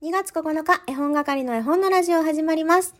2月9日、絵本係の絵本のラジオ始まります。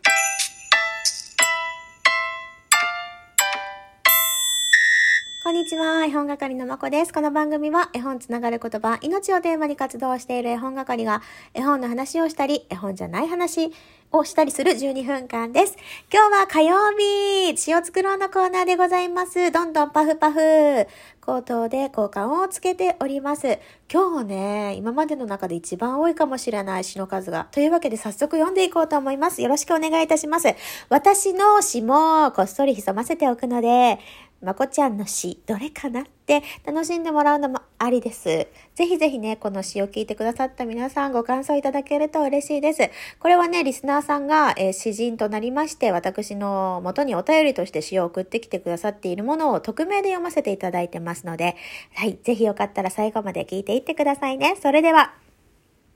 こんにちは、絵本係のまこです。この番組は絵本つながる言葉、命をテーマに活動している絵本係が絵本の話をしたり、絵本じゃない話をしたりする12分間です。今日は火曜日、詩を作ろうのコーナーでございます。どんどんパフパフ。口頭で交換をつけております。今日ね、今までの中で一番多いかもしれない詩の数が。というわけで早速読んでいこうと思います。よろしくお願いいたします。私の詩もこっそり潜ませておくので、まこちゃんの詩、どれかなって楽しんでもらうのもありです。ぜひぜひね、この詩を聞いてくださった皆さんご感想いただけると嬉しいです。これはね、リスナーさんが、えー詩人となりまして、私の元にお便りとして詩を送ってきてくださっているものを匿名で読ませていただいてますので、はい、ぜひよかったら最後まで聞いていってくださいね。それでは、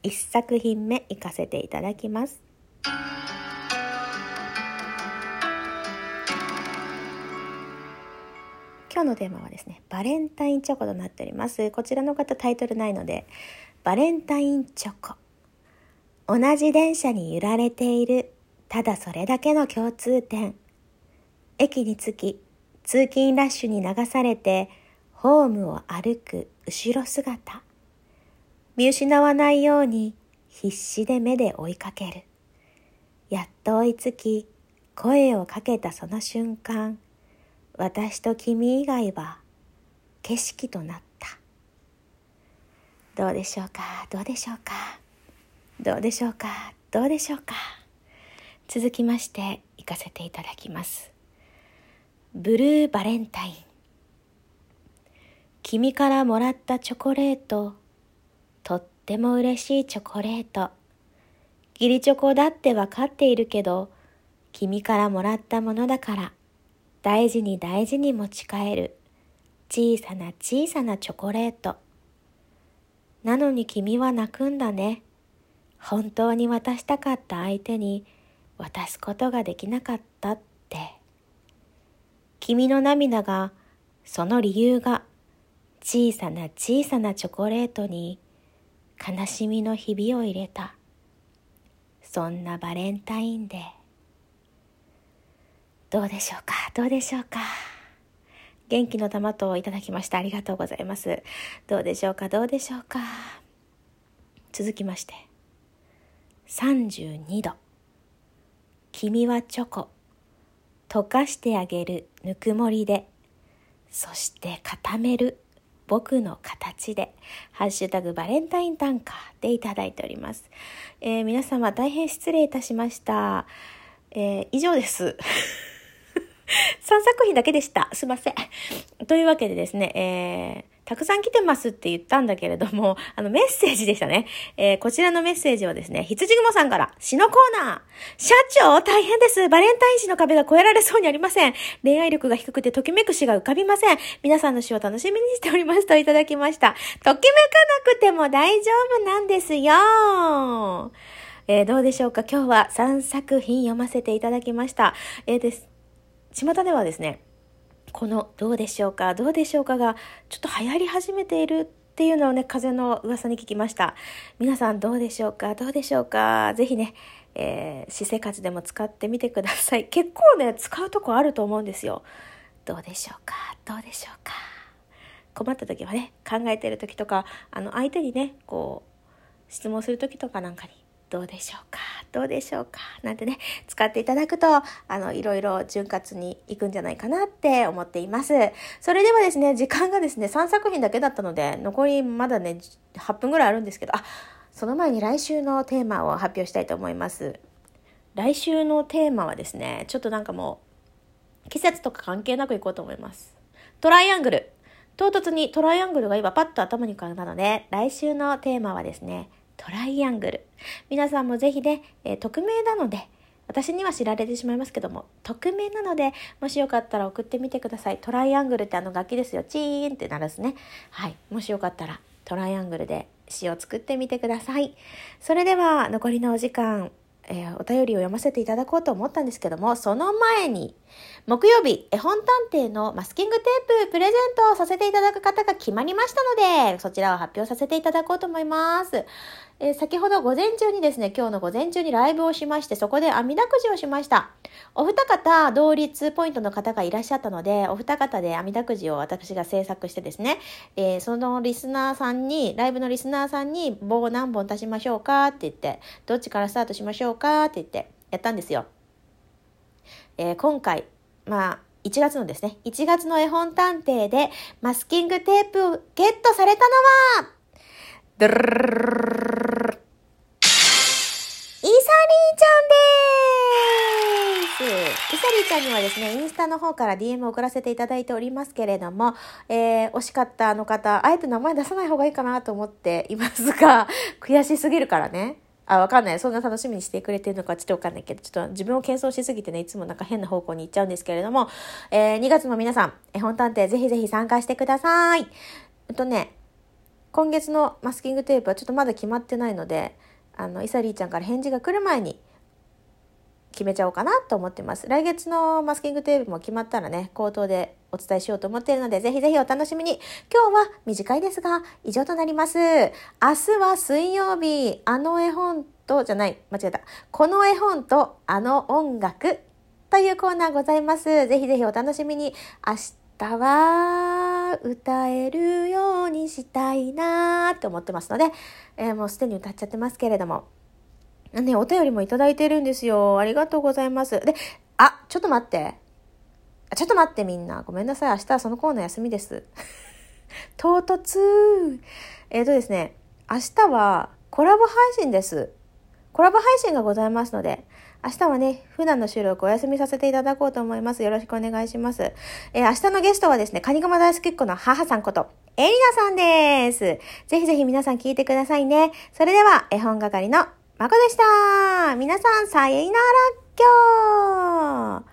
一作品目行かせていただきます。今日のテーマはですね、バレンタインチョコとなっております。こちらの方タイトルないので、バレンタインチョコ。同じ電車に揺られている、ただそれだけの共通点。駅に着き、通勤ラッシュに流されて、ホームを歩く後ろ姿。見失わないように必死で目で追いかける。やっと追いつき、声をかけたその瞬間、私と君以外は景色となった。どうでしょうか？どうでしょうか？どうでしょうか？どうでしょうか？続きまして行かせていただきます。ブルーバレンタイン。君からもらったチョコレート。とっても嬉しいチョコレート。義理チョコだってわかっているけど、君からもらったものだから、大事に大事に持ち帰る。小さな小さなチョコレート。なのに君は泣くんだね。本当に渡したかった相手に渡すことができなかったって。君の涙が、その理由が、小さな小さなチョコレートに悲しみのひびを入れた。そんなバレンタインデー。どうでしょうか？どうでしょうか？元気の玉といただきました。ありがとうございます。どうでしょうか？どうでしょうか？続きまして。32度。君はチョコ。溶かしてあげるぬくもりで。そして固める僕の形で。ハッシュタグバレンタイン短歌でいただいております。えー皆様大変失礼いたしました。えー以上です。3作品だけでした。すいません。というわけでですね、えーたくさん来てますって言ったんだけれども、あの、メッセージでしたね。えーこちらのメッセージはですね、羊雲さんから、詩のコーナー。社長、大変です。バレンタイン詩の壁が越えられそうにありません。恋愛力が低くてときめく詩が浮かびません。皆さんの詩を楽しみにしておりますといただきました。ときめかなくても大丈夫なんですよ。えーどうでしょうか今日は3作品読ませていただきました。えーです。巷ではですね、このどうでしょうかどうでしょうかがちょっと流行り始めているっていうのをね、風の噂に聞きました。皆さんどうでしょうかどうでしょうかぜひね、えー私生活でも使ってみてください。結構ね、使うとこあると思うんですよ。どうでしょうかどうでしょうか困った時はね、考えてる時とか、あの、相手にね、こう、質問する時とかなんかに、どうでしょうか？どうでしょうか？なんてね、使っていただくと、あの、いろいろ潤滑にいくんじゃないかなって思っています。それではですね、時間がですね、3作品だけだったので、残りまだね、8分ぐらいあるんですけど、あ、その前に来週のテーマを発表したいと思います。来週のテーマはですね、ちょっとなんかもう、季節とか関係なくいこうと思います。トライアングル。唐突にトライアングルが今パッと頭に浮かんだので、来週のテーマはですね、トライアングル。皆さんもぜひね、えー匿名なので、私には知られてしまいますけども、匿名なので、もしよかったら送ってみてください。トライアングルってあの楽器ですよ。チーンって鳴らすね。はい。もしよかったら、トライアングルで詩を作ってみてください。それでは、残りのお時間、えーお便りを読ませていただこうと思ったんですけども、その前に、木曜日、絵本探偵のマスキングテーププレゼントをさせていただく方が決まりましたので、そちらを発表させていただこうと思います。えー、先ほど午前中にですね、今日の午前中にライブをしまして、そこで網だくじをしました。お二方、同率ポイントの方がいらっしゃったので、お二方で網だくじを私が制作してですね、えー、そのリスナーさんに、ライブのリスナーさんに棒何本足しましょうかって言って、どっちからスタートしましょうかって言って、やったんですよ。えー、今回、まあ、1月のですね、1月の絵本探偵でマスキングテープをゲットされたのは、ドルルルルルイサリーちゃんですイサリーちゃんにはですね、インスタの方から DM を送らせていただいておりますけれども、えー、惜しかったあの方、あえて名前出さない方がいいかなと思っていますが、悔しすぎるからね。あ、わかんない。そんな楽しみにしてくれてるのかちょっとわかんないけど、ちょっと自分を謙遜しすぎてね、いつもなんか変な方向に行っちゃうんですけれども、えー、2月の皆さん、絵本探偵ぜひぜひ参加してください。えっとね、今月のマスキングテープはちょっとまだ決まってないので、あの、イサリーちゃんから返事が来る前に決めちゃおうかなと思ってます。来月のマスキングテープも決まったらね、口頭でお伝えしようと思っているので、ぜひぜひお楽しみに。今日は短いですが、以上となります。明日は水曜日、あの絵本と、じゃない、間違えた。この絵本とあの音楽というコーナーございます。ぜひぜひお楽しみに。明日は歌えるようにしたいなと思ってますので、えー、もうすでに歌っちゃってますけれども。ね、お便りもいただいてるんですよ。ありがとうございます。で、あ、ちょっと待って。ちょっと待ってみんな。ごめんなさい。明日はそのコーナー休みです。唐突。えっ、ー、とですね、明日はコラボ配信です。コラボ配信がございますので、明日はね、普段の収録お休みさせていただこうと思います。よろしくお願いします。えー、明日のゲストはですね、カニグマ大好きっ子の母さんこと、エリナさんです。ぜひぜひ皆さん聞いてくださいね。それでは、絵本係のまこでした。皆さん、さよなら今日